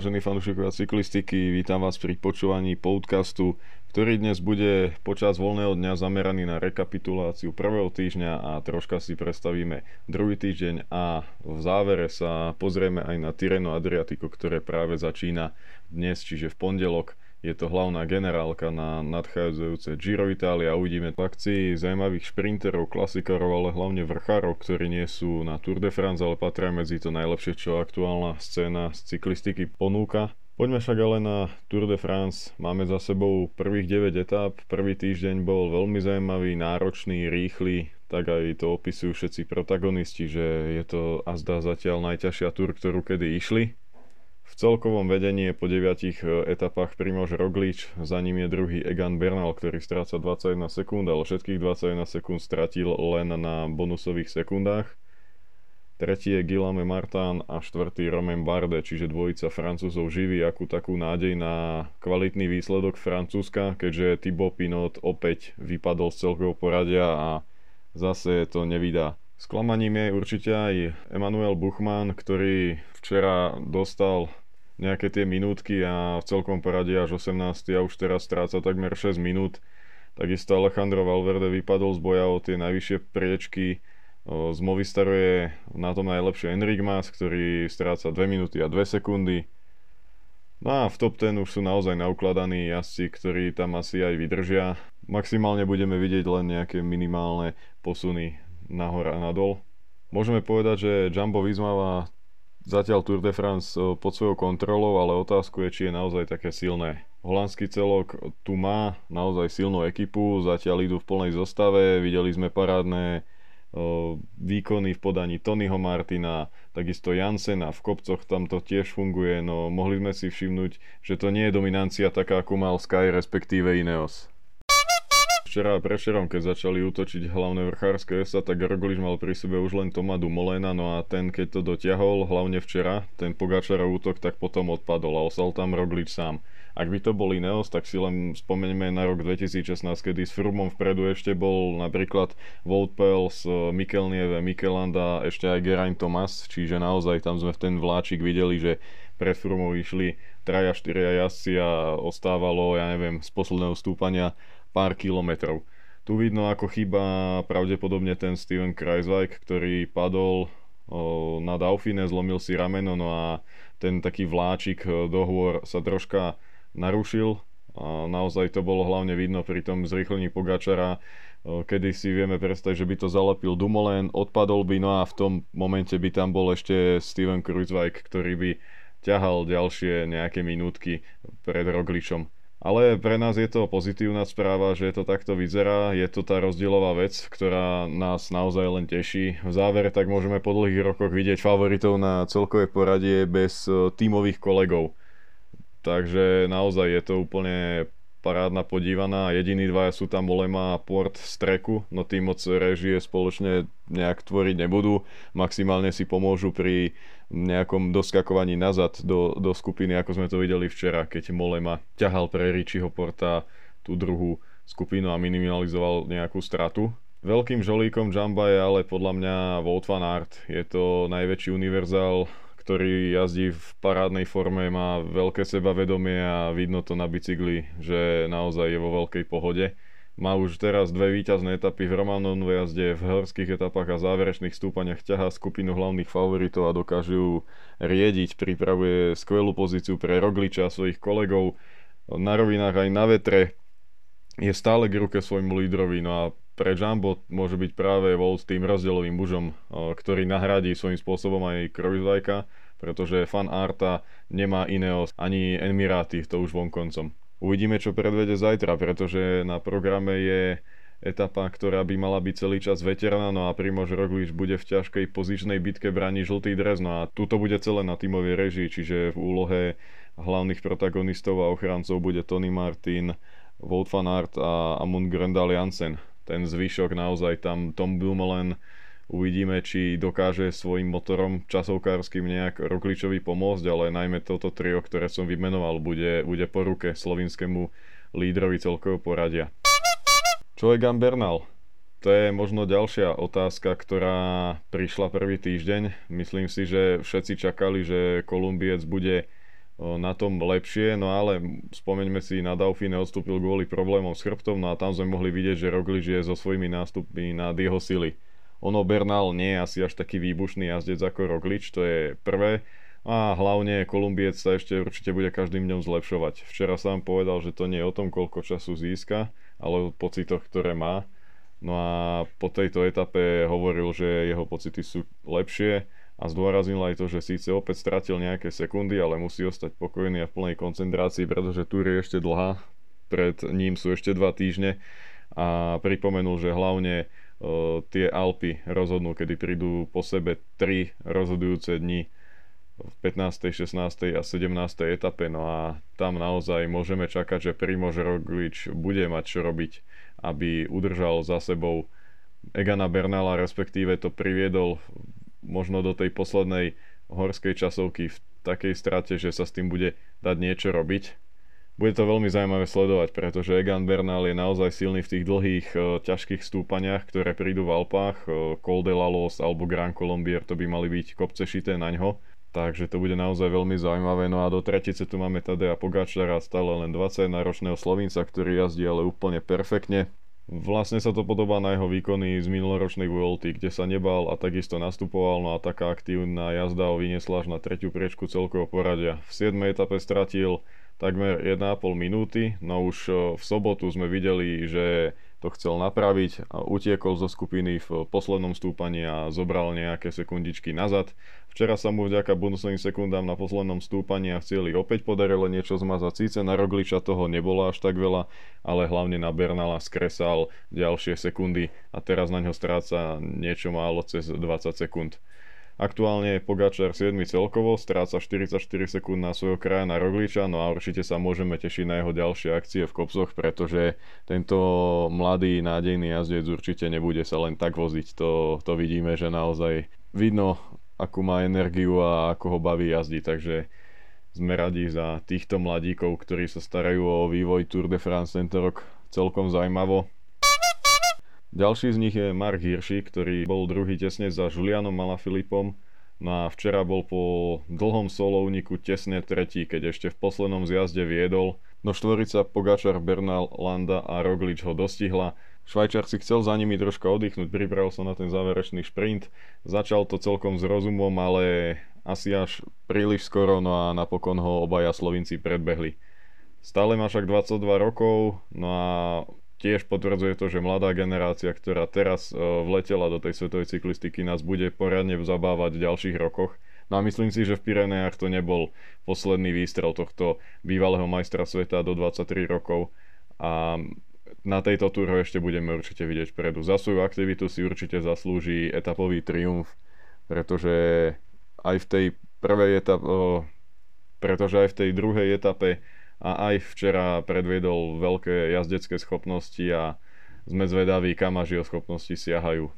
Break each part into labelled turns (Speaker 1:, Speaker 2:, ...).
Speaker 1: Vážení fanúšikovia cyklistiky, vítam vás pri počúvaní podcastu, ktorý dnes bude počas voľného dňa zameraný na rekapituláciu prvého týždňa a troška si predstavíme druhý týždeň a v závere sa pozrieme aj na Tireno Adriatico, ktoré práve začína dnes, čiže v pondelok je to hlavná generálka na nadchádzajúce Giro Italia. Uvidíme v akcii zaujímavých šprinterov, klasikarov, ale hlavne vrchárov, ktorí nie sú na Tour de France, ale patria medzi to najlepšie, čo aktuálna scéna z cyklistiky ponúka. Poďme však ale na Tour de France. Máme za sebou prvých 9 etáp. Prvý týždeň bol veľmi zaujímavý, náročný, rýchly, tak aj to opisujú všetci protagonisti, že je to a zdá zatiaľ najťažšia Tour, ktorú kedy išli. V celkovom vedení je po 9 e, etapách Primož Roglič, za ním je druhý Egan Bernal, ktorý stráca 21 sekúnd, ale všetkých 21 sekúnd stratil len na bonusových sekundách. Tretí je Guillaume Martin a štvrtý Romain Barde, čiže dvojica Francúzov živí akú takú nádej na kvalitný výsledok Francúzska, keďže Thibaut Pinot opäť vypadol z celkového poradia a zase to nevydá. Sklamaním je určite aj Emanuel Buchmann, ktorý včera dostal nejaké tie minútky a v celkom poradí až 18. a už teraz stráca takmer 6 minút. Takisto Alejandro Valverde vypadol z boja o tie najvyššie priečky. Z Movistaru je na tom najlepšie Enric Mas, ktorý stráca 2 minúty a 2 sekundy. No a v top 10 už sú naozaj naukladaní jazdci, ktorí tam asi aj vydržia. Maximálne budeme vidieť len nejaké minimálne posuny nahor a nadol. Môžeme povedať, že Jumbo vyzmáva zatiaľ Tour de France eh, pod svojou kontrolou, ale otázku je, či je naozaj také silné. Holandský celok tu má naozaj silnú ekipu, zatiaľ idú v plnej zostave, videli sme parádne uh, výkony v podaní Tonyho Martina, takisto Jansena, v kopcoch tam to tiež funguje, no mohli sme si všimnúť, že to nie je dominancia taká, ako mal Sky, respektíve Ineos. Včera a prečerom, keď začali útočiť hlavné vrchárske sa, tak Roglič mal pri sebe už len Toma Dumolena, no a ten keď to dotiahol, hlavne včera, ten Pogačarov útok, tak potom odpadol a ostal tam Roglič sám. Ak by to bol Ineos, tak si len spomeňme na rok 2016, kedy s Frumom vpredu ešte bol napríklad Wout Pels, Mikel Nieve, Mikelanda, ešte aj Geraint Thomas, čiže naozaj tam sme v ten vláčik videli, že pred Frumov išli traja, štyria jazdci a ostávalo, ja neviem, z posledného stúpania pár kilometrov. Tu vidno ako chyba pravdepodobne ten Steven Kreisweig, ktorý padol na Dauphine, zlomil si rameno, no a ten taký vláčik e, do hôr sa troška narušil. A naozaj to bolo hlavne vidno pri tom zrýchlení Pogačara, e, kedy si vieme predstaviť, že by to zalepil Dumoulin, odpadol by, no a v tom momente by tam bol ešte Steven Kreisweig, ktorý by ťahal ďalšie nejaké minútky pred Rogličom. Ale pre nás je to pozitívna správa, že to takto vyzerá. Je to tá rozdielová vec, ktorá nás naozaj len teší. V závere tak môžeme po dlhých rokoch vidieť favoritov na celkové poradie bez e, tímových kolegov. Takže naozaj je to úplne parádna podívaná. Jediní dvaja sú tam Olema a Port z treku, no tým moc režie spoločne nejak tvoriť nebudú. Maximálne si pomôžu pri nejakom doskakovaní nazad do, do skupiny, ako sme to videli včera, keď Molema ťahal pre Richieho Porta tú druhú skupinu a minimalizoval nejakú stratu. Veľkým žolíkom Jamba je ale podľa mňa Wout van Aert. Je to najväčší univerzál ktorý jazdí v parádnej forme, má veľké sebavedomie a vidno to na bicykli, že naozaj je vo veľkej pohode. Má už teraz dve víťazné etapy v Romanon jazde, v horských etapách a záverečných stúpaniach ťahá skupinu hlavných favoritov a dokáže ju riediť. Pripravuje skvelú pozíciu pre Rogliča a svojich kolegov. Na rovinách aj na vetre je stále k ruke svojmu lídrovi. No a pre Jumbo môže byť práve Volt tým rozdielovým mužom, ktorý nahradí svojím spôsobom aj Kreuzweika, pretože fan Arta nemá Ineos ani Emiráty, to už vonkoncom. Uvidíme, čo predvede zajtra, pretože na programe je etapa, ktorá by mala byť celý čas veterná, no a Primož Roglič bude v ťažkej pozičnej bitke brániť žltý dres, no a tuto bude celé na tímovej režii, čiže v úlohe hlavných protagonistov a ochrancov bude Tony Martin, Wout van Aert a Amund Grendal Jansen ten zvyšok naozaj tam Tom Dumoulin uvidíme, či dokáže svojim motorom časovkárským nejak Rogličovi pomôcť, ale najmä toto trio, ktoré som vymenoval, bude, bude po ruke slovinskému lídrovi celkového poradia. Čo je Gambernal? To je možno ďalšia otázka, ktorá prišla prvý týždeň. Myslím si, že všetci čakali, že Kolumbiec bude na tom lepšie, no ale spomeňme si, na Dauphine odstúpil kvôli problémom s chrbtom, no a tam sme mohli vidieť, že Roglič je so svojimi nástupmi nad jeho sily. Ono Bernal nie je asi až taký výbušný jazdec ako Roglič, to je prvé. A hlavne Kolumbiec sa ešte určite bude každým dňom zlepšovať. Včera som povedal, že to nie je o tom, koľko času získa, ale o pocitoch, ktoré má. No a po tejto etape hovoril, že jeho pocity sú lepšie a zdôraznil aj to, že síce opäť stratil nejaké sekundy, ale musí ostať pokojný a v plnej koncentrácii, pretože túr je ešte dlhá, pred ním sú ešte dva týždne a pripomenul, že hlavne uh, tie Alpy rozhodnú, kedy prídu po sebe tri rozhodujúce dni v 15., 16. a 17. etape, no a tam naozaj môžeme čakať, že Primož Roglič bude mať čo robiť, aby udržal za sebou Egana Bernala, respektíve to priviedol možno do tej poslednej horskej časovky v takej strate, že sa s tým bude dať niečo robiť. Bude to veľmi zaujímavé sledovať, pretože Egan Bernal je naozaj silný v tých dlhých, e, ťažkých stúpaniach, ktoré prídu v Alpách. E, Col de la Los alebo Grand Colombier, to by mali byť kopce šité na ňo. Takže to bude naozaj veľmi zaujímavé. No a do tretice tu máme Tadea Pogačara, stále len 21-ročného Slovinca, ktorý jazdí ale úplne perfektne. Vlastne sa to podobá na jeho výkony z minuloročnej Vuelty, kde sa nebal a takisto nastupoval, no a taká aktívna jazda ho vyniesla až na tretiu priečku celkového poradia. V 7. etape stratil takmer 1,5 minúty, no už v sobotu sme videli, že to chcel napraviť a utiekol zo skupiny v poslednom stúpaní a zobral nejaké sekundičky nazad. Včera sa mu vďaka bonusovým sekundám na poslednom stúpaní a v opäť podarilo niečo zmazať. Síce na Rogliča toho nebolo až tak veľa, ale hlavne na Bernala skresal ďalšie sekundy a teraz na ňo stráca niečo málo cez 20 sekúnd. Aktuálne je Pogačar 7 celkovo, stráca 44 sekúnd na svojho krajana Rogliča, no a určite sa môžeme tešiť na jeho ďalšie akcie v kopcoch, pretože tento mladý nádejný jazdec určite nebude sa len tak voziť. To, to vidíme, že naozaj vidno, akú má energiu a ako ho baví jazdiť, takže sme radi za týchto mladíkov, ktorí sa starajú o vývoj Tour de France tento rok celkom zaujímavo. Ďalší z nich je Mark Hirschi, ktorý bol druhý tesne za Julianom Malafilipom. No a včera bol po dlhom solovniku tesne tretí, keď ešte v poslednom zjazde viedol. No štvorica Pogačar, Bernal, Landa a Roglič ho dostihla. Švajčar si chcel za nimi troška oddychnúť, pripravil sa na ten záverečný šprint. Začal to celkom s rozumom, ale asi až príliš skoro, no a napokon ho obaja Slovinci predbehli. Stále má však 22 rokov, no a tiež potvrdzuje to, že mladá generácia, ktorá teraz uh, vletela do tej svetovej cyklistiky, nás bude poriadne zabávať v ďalších rokoch. No a myslím si, že v Pirenejach to nebol posledný výstrel tohto bývalého majstra sveta do 23 rokov a na tejto túre ešte budeme určite vidieť vpredu. Za svoju aktivitu si určite zaslúži etapový triumf, pretože aj v tej prvej etape, pretože aj v tej druhej etape a aj včera predviedol veľké jazdecké schopnosti a sme zvedaví, kam až jeho schopnosti siahajú.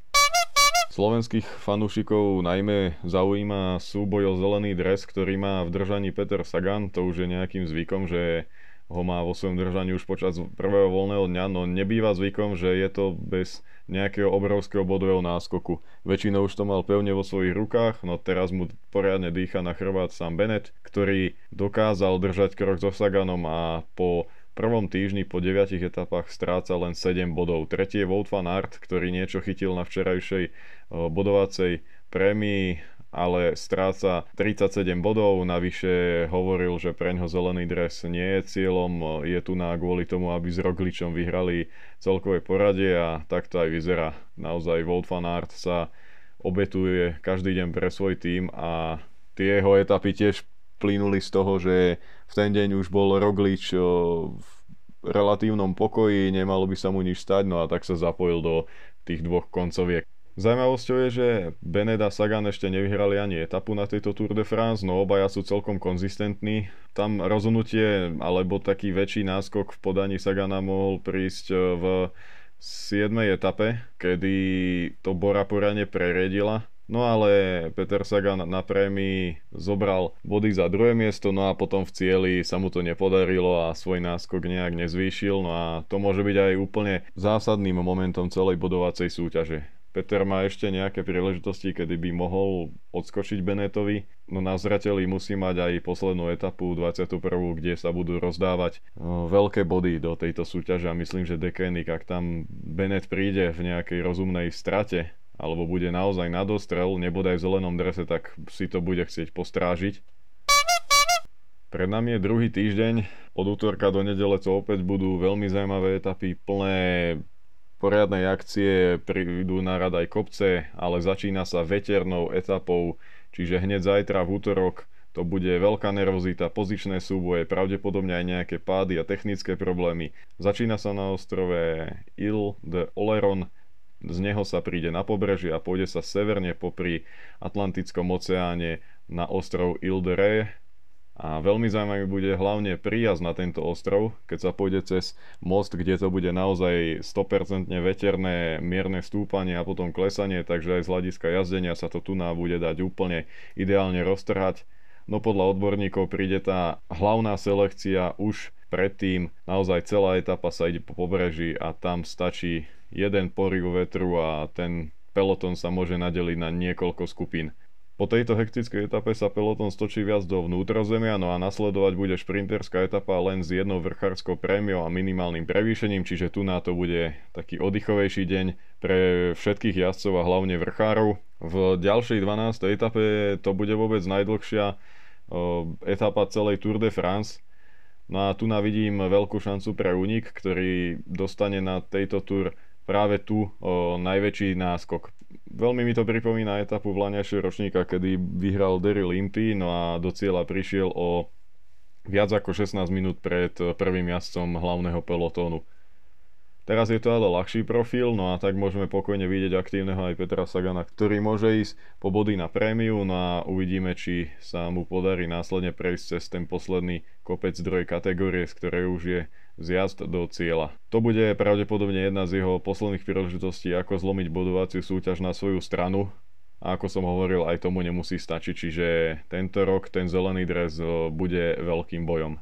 Speaker 1: Slovenských fanúšikov najmä zaujíma súboj o zelený dres, ktorý má v držaní Peter Sagan. To už je nejakým zvykom, že ho má vo svojom držaní už počas prvého voľného dňa, no nebýva zvykom, že je to bez nejakého obrovského bodového náskoku. Väčšinou už to mal pevne vo svojich rukách, no teraz mu poriadne dýcha na chrbát sám Bennett, ktorý dokázal držať krok so Saganom a po prvom týždni po 9 etapách stráca len 7 bodov. Tretie je Wout van Aert, ktorý niečo chytil na včerajšej eh, bodovacej prémii ale stráca 37 bodov, navyše hovoril, že preňho zelený dres nie je cieľom, je tu na kvôli tomu, aby s Rogličom vyhrali celkové poradie a tak to aj vyzerá. Naozaj Wout van Aert sa obetuje každý deň pre svoj tým a tie jeho etapy tiež plynuli z toho, že v ten deň už bol Roglič v relatívnom pokoji, nemalo by sa mu nič stať, no a tak sa zapojil do tých dvoch koncoviek. Zajímavosťou je, že Bened a Sagan ešte nevyhrali ani etapu na tejto Tour de France, no obaja sú celkom konzistentní. Tam rozhodnutie alebo taký väčší náskok v podaní Sagana mohol prísť e, v 7. etape, kedy to Bora poriadne preriedila. No ale Peter Sagan na prémii zobral body za druhé miesto, no a potom v cieli sa mu to nepodarilo a svoj náskok nejak nezvýšil, no a to môže byť aj úplne zásadným momentom celej bodovacej súťaže Peter má ešte nejaké príležitosti, kedy by mohol odskočiť Benetovi, no na zrateli musí mať aj poslednú etapu 21., kde sa budú rozdávať no, veľké body do tejto súťaže a myslím, že Dekenik, ak tam Benet príde v nejakej rozumnej strate, alebo bude naozaj na dostrel, nebodaj v zelenom drese, tak si to bude chcieť postrážiť. Pred nami je druhý týždeň, od útorka do nedele, co opäť budú veľmi zaujímavé etapy, plné poriadnej akcie, prídu na rad aj kopce, ale začína sa veternou etapou, čiže hneď zajtra v útorok to bude veľká nervozita, pozičné súboje, pravdepodobne aj nejaké pády a technické problémy. Začína sa na ostrove Ile de Oleron, z neho sa príde na pobrežie a pôjde sa severne popri Atlantickom oceáne na ostrov Ile a veľmi zaujímavý bude hlavne príjazd na tento ostrov, keď sa pôjde cez most, kde to bude naozaj 100% veterné, mierne stúpanie a potom klesanie, takže aj z hľadiska jazdenia sa to tu na bude dať úplne ideálne roztrhať. No podľa odborníkov príde tá hlavná selekcia už predtým, naozaj celá etapa sa ide po pobreží a tam stačí jeden poriv vetru a ten peloton sa môže nadeliť na niekoľko skupín. Po tejto hektickej etape sa peloton stočí viac do vnútrozemia, no a nasledovať bude šprinterská etapa len s jednou vrchárskou prémiou a minimálnym prevýšením, čiže tu na to bude taký oddychovejší deň pre všetkých jazdcov a hlavne vrchárov. V ďalšej 12. etape to bude vôbec najdlhšia etapa celej Tour de France. No a tu navidím veľkú šancu pre Unik, ktorý dostane na tejto Tour práve tu o, najväčší náskok. Veľmi mi to pripomína etapu vlaňajšieho ročníka, kedy vyhral Daryl Impey, no a do cieľa prišiel o viac ako 16 minút pred prvým jazdcom hlavného pelotónu. Teraz je to ale ľahší profil, no a tak môžeme pokojne vidieť aktívneho aj Petra Sagana, ktorý môže ísť po body na prémiu, no a uvidíme, či sa mu podarí následne prejsť cez ten posledný kopec druhej kategórie, z ktorej už je zjazd do cieľa. To bude pravdepodobne jedna z jeho posledných príležitostí, ako zlomiť bodovaciu súťaž na svoju stranu, a ako som hovoril, aj tomu nemusí stačiť, čiže tento rok ten zelený dres bude veľkým bojom.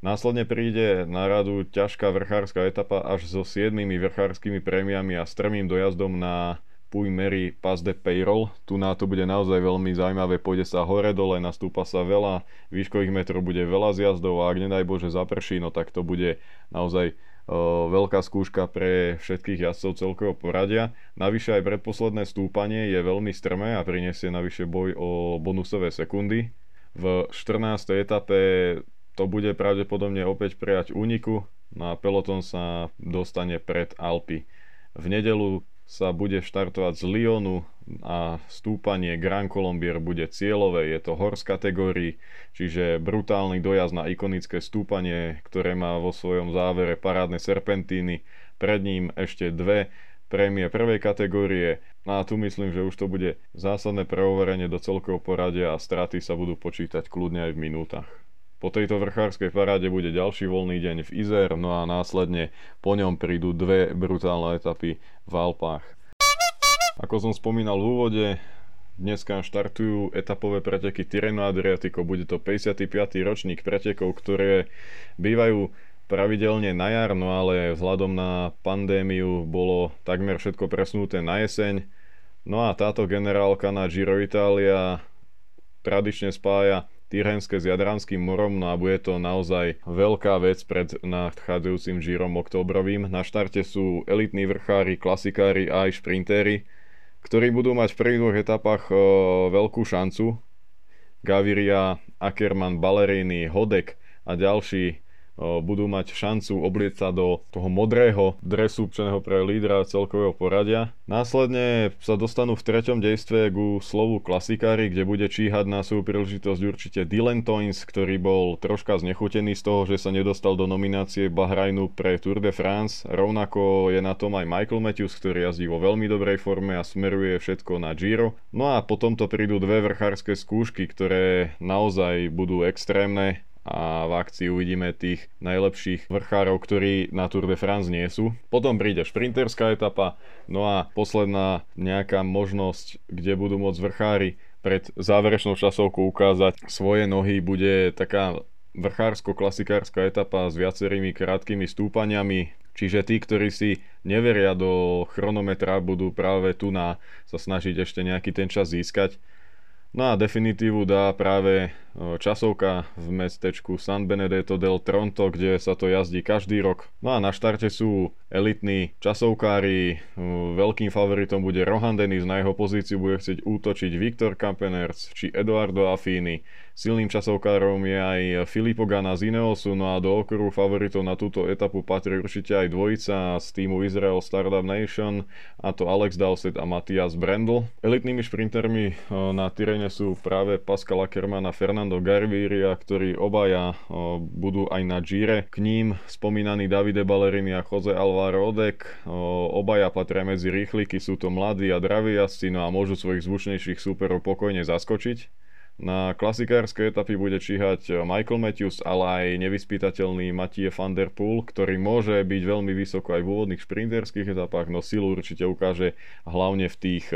Speaker 1: Následne príde na radu ťažká vrchárska etapa až so 7 vrchárskymi prémiami a strmým dojazdom na Puy Mary Pas de Payroll. Tu na to bude naozaj veľmi zaujímavé, pôjde sa hore dole, nastúpa sa veľa, výškových metrov bude veľa zjazdov a ak nedaj zaprší, no tak to bude naozaj o, veľká skúška pre všetkých jazdcov celkového poradia. Navyše aj predposledné stúpanie je veľmi strmé a prinesie navyše boj o bonusové sekundy. V 14. etape to bude pravdepodobne opäť prijať úniku, no a peloton sa dostane pred Alpy. V nedelu sa bude štartovať z Lyonu a stúpanie Grand Colombier bude cieľové, je to horsk kategórii, čiže brutálny dojazd na ikonické stúpanie, ktoré má vo svojom závere parádne serpentíny, pred ním ešte dve prémie prvej kategórie, no a tu myslím, že už to bude zásadné preoverenie do celkového poradia a straty sa budú počítať kľudne aj v minútach. Po tejto vrchárskej paráde bude ďalší voľný deň v Izer, no a následne po ňom prídu dve brutálne etapy v Alpách. Ako som spomínal v úvode, dneska štartujú etapové preteky Tirreno Adriatico. Bude to 55. ročník pretekov, ktoré bývajú pravidelne na jar, no ale vzhľadom na pandémiu bolo takmer všetko presnuté na jeseň. No a táto generálka na Giro Italia tradične spája Tyrhenské s Jadranským morom, no a bude to naozaj veľká vec pred nadchádzajúcim žírom oktobrovým. Na štarte sú elitní vrchári, klasikári a aj šprintéri, ktorí budú mať v prvých dvoch etapách e, veľkú šancu. Gaviria, Ackermann, Ballerini, Hodek a ďalší budú mať šancu oblieť sa do toho modrého dresu určeného pre lídra celkového poradia. Následne sa dostanú v treťom dejstve ku slovu klasikári, kde bude číhať na svoju príležitosť určite Dylan Toins, ktorý bol troška znechutený z toho, že sa nedostal do nominácie Bahrajnu pre Tour de France. Rovnako je na tom aj Michael Matthews, ktorý jazdí vo veľmi dobrej forme a smeruje všetko na Giro. No a potom to prídu dve vrchárske skúšky, ktoré naozaj budú extrémne a v akcii uvidíme tých najlepších vrchárov, ktorí na Tour de France nie sú. Potom príde šprinterská etapa, no a posledná nejaká možnosť, kde budú môcť vrchári pred záverečnou časovkou ukázať svoje nohy, bude taká vrchársko-klasikárska etapa s viacerými krátkými stúpaniami. Čiže tí, ktorí si neveria do chronometra, budú práve tu na sa snažiť ešte nejaký ten čas získať. No a definitívu dá práve časovka v mestečku San Benedetto del Tronto, kde sa to jazdí každý rok. No a na štarte sú elitní časovkári, veľkým favoritom bude Rohan Dennis, na jeho pozíciu bude chcieť útočiť Viktor Kampenerc či Eduardo Affini. Silným časovkárom je aj Filippo Gana z Ineosu, no a do okruhu favoritov na túto etapu patrí určite aj dvojica z týmu Israel Startup Nation, a to Alex Dowsett a Matias Brendel. Elitnými šprintermi na Tyrene sú práve Pascal Ackermann a Fernando Garviria, ktorí obaja budú aj na Gire. K ním spomínaný Davide Ballerini a Jose Alvaro Odek. Obaja patria medzi rýchliky, sú to mladí a draví jazdci, no a môžu svojich zvučnejších súperov pokojne zaskočiť. Na klasikárske etapy bude číhať Michael Matthews, ale aj nevyspytateľný Mattie van der Poel, ktorý môže byť veľmi vysoko aj v úvodných šprinterských etapách, no silu určite ukáže hlavne v tých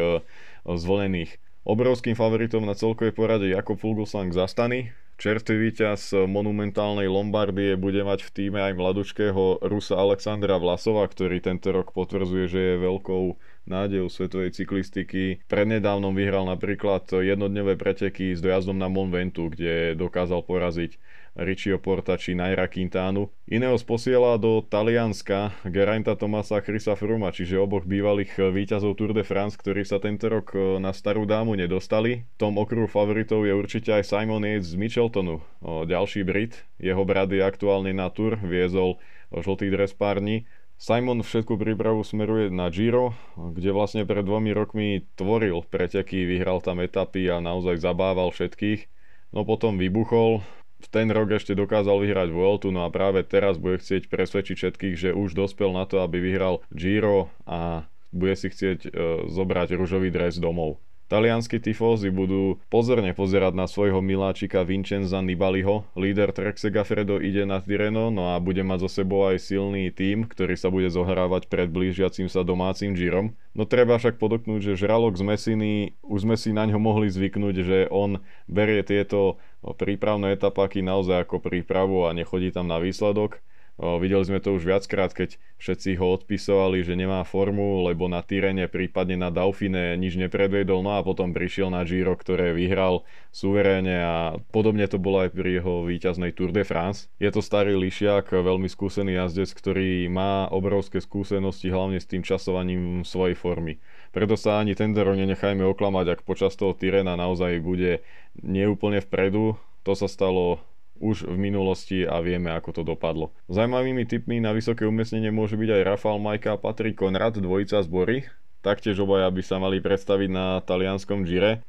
Speaker 1: zvolených. Obrovským favoritom na celkovej porade Jakob Fuglsang zastany. Čerstvý víťaz monumentálnej Lombardie bude mať v týme aj mladučkého Rusa Alexandra Vlasova, ktorý tento rok potvrdzuje, že je veľkou nádejou svetovej cyklistiky. Prednedávnom vyhral napríklad jednodňové preteky s dojazdom na Mont Ventu, kde dokázal poraziť Riccio Porta či Naira Quintánu. Iného posiela do Talianska Gerainta Tomasa a Chrisa Fruma, čiže oboch bývalých víťazov Tour de France, ktorí sa tento rok na starú dámu nedostali. Tom okruhu favoritov je určite aj Simon Yates z Micheltonu, ďalší Brit. Jeho brat je aktuálne na Tour, viezol žltý dres párni Simon všetku prípravu smeruje na Giro, kde vlastne pred dvomi rokmi tvoril preteky, vyhral tam etapy a naozaj zabával všetkých. No potom vybuchol, ten rok ešte dokázal vyhrať Vueltu, no a práve teraz bude chcieť presvedčiť všetkých, že už dospel na to, aby vyhral Giro a bude si chcieť e, zobrať ružový dres domov. Talianskí tifózy budú pozorne pozerať na svojho miláčika Vincenza Nibaliho. Líder Trek Segafredo ide na Tireno, no a bude mať zo sebou aj silný tím, ktorý sa bude zohrávať pred blížiacim sa domácim Girom. No treba však podoknúť, že žralok z Mesiny, už sme si na ňo mohli zvyknúť, že on berie tieto prípravné etapáky naozaj ako prípravu a nechodí tam na výsledok. Videli sme to už viackrát, keď všetci ho odpisovali, že nemá formu, lebo na Tyrene, prípadne na Dauphine nič nepredvedol, no a potom prišiel na Giro, ktoré vyhral suverénne a podobne to bolo aj pri jeho víťaznej Tour de France. Je to starý lišiak, veľmi skúsený jazdec, ktorý má obrovské skúsenosti hlavne s tým časovaním svojej formy. Preto sa ani tento rok nenechajme oklamať, ak počas toho Tyrena naozaj bude neúplne vpredu. To sa stalo už v minulosti a vieme, ako to dopadlo. Zajímavými typmi na vysoké umiestnenie môže byť aj Rafal Majka a Patrik Konrad, dvojica zbory. Taktiež obaja by sa mali predstaviť na talianskom Gire.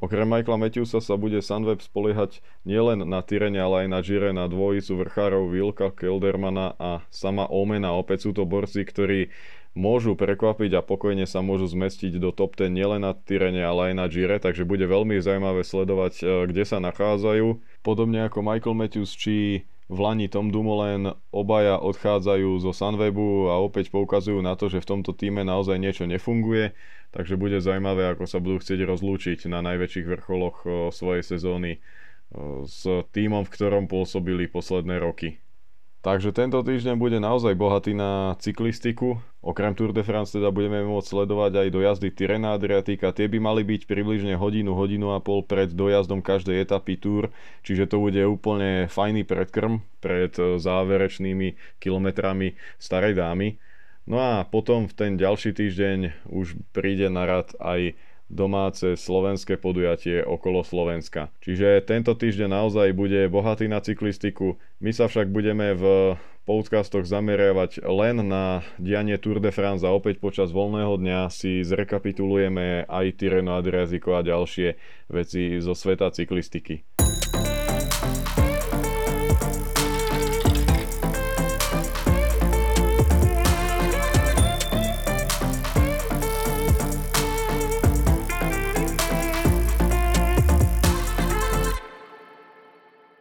Speaker 1: Okrem Michaela Matthewsa sa bude Sunweb spoliehať nielen na Tyrene, ale aj na Gire na dvojicu vrchárov Wilka Keldermana a sama Omena. Opäť sú to borci, ktorí môžu prekvapiť a pokojne sa môžu zmestiť do top 10 nielen na Tyrene, ale aj na Gire, takže bude veľmi zaujímavé sledovať, e, kde sa nachádzajú. Podobne ako Michael Matthews či v Lani Tom Dumoulin obaja odchádzajú zo Sunwebu a opäť poukazujú na to, že v tomto týme naozaj niečo nefunguje, takže bude zaujímavé, ako sa budú chcieť rozlúčiť na najväčších vrcholoch svojej sezóny s týmom, v ktorom pôsobili posledné roky. Takže tento týždeň bude naozaj bohatý na cyklistiku. Okrem Tour de France teda budeme môcť sledovať aj dojazdy Tirena Adriatika. Tie by mali byť približne hodinu, hodinu a pol pred dojazdom každej etapy Tour, čiže to bude úplne fajný predkrm pred záverečnými kilometrami starej dámy. No a potom v ten ďalší týždeň už príde na rad aj domáce slovenské podujatie okolo Slovenska. Čiže tento týždeň naozaj bude bohatý na cyklistiku. My sa však budeme v podcastoch zameriavať len na dianie Tour de France a opäť počas voľného dňa si zrekapitulujeme aj Tireno Adriatico a ďalšie veci zo sveta cyklistiky.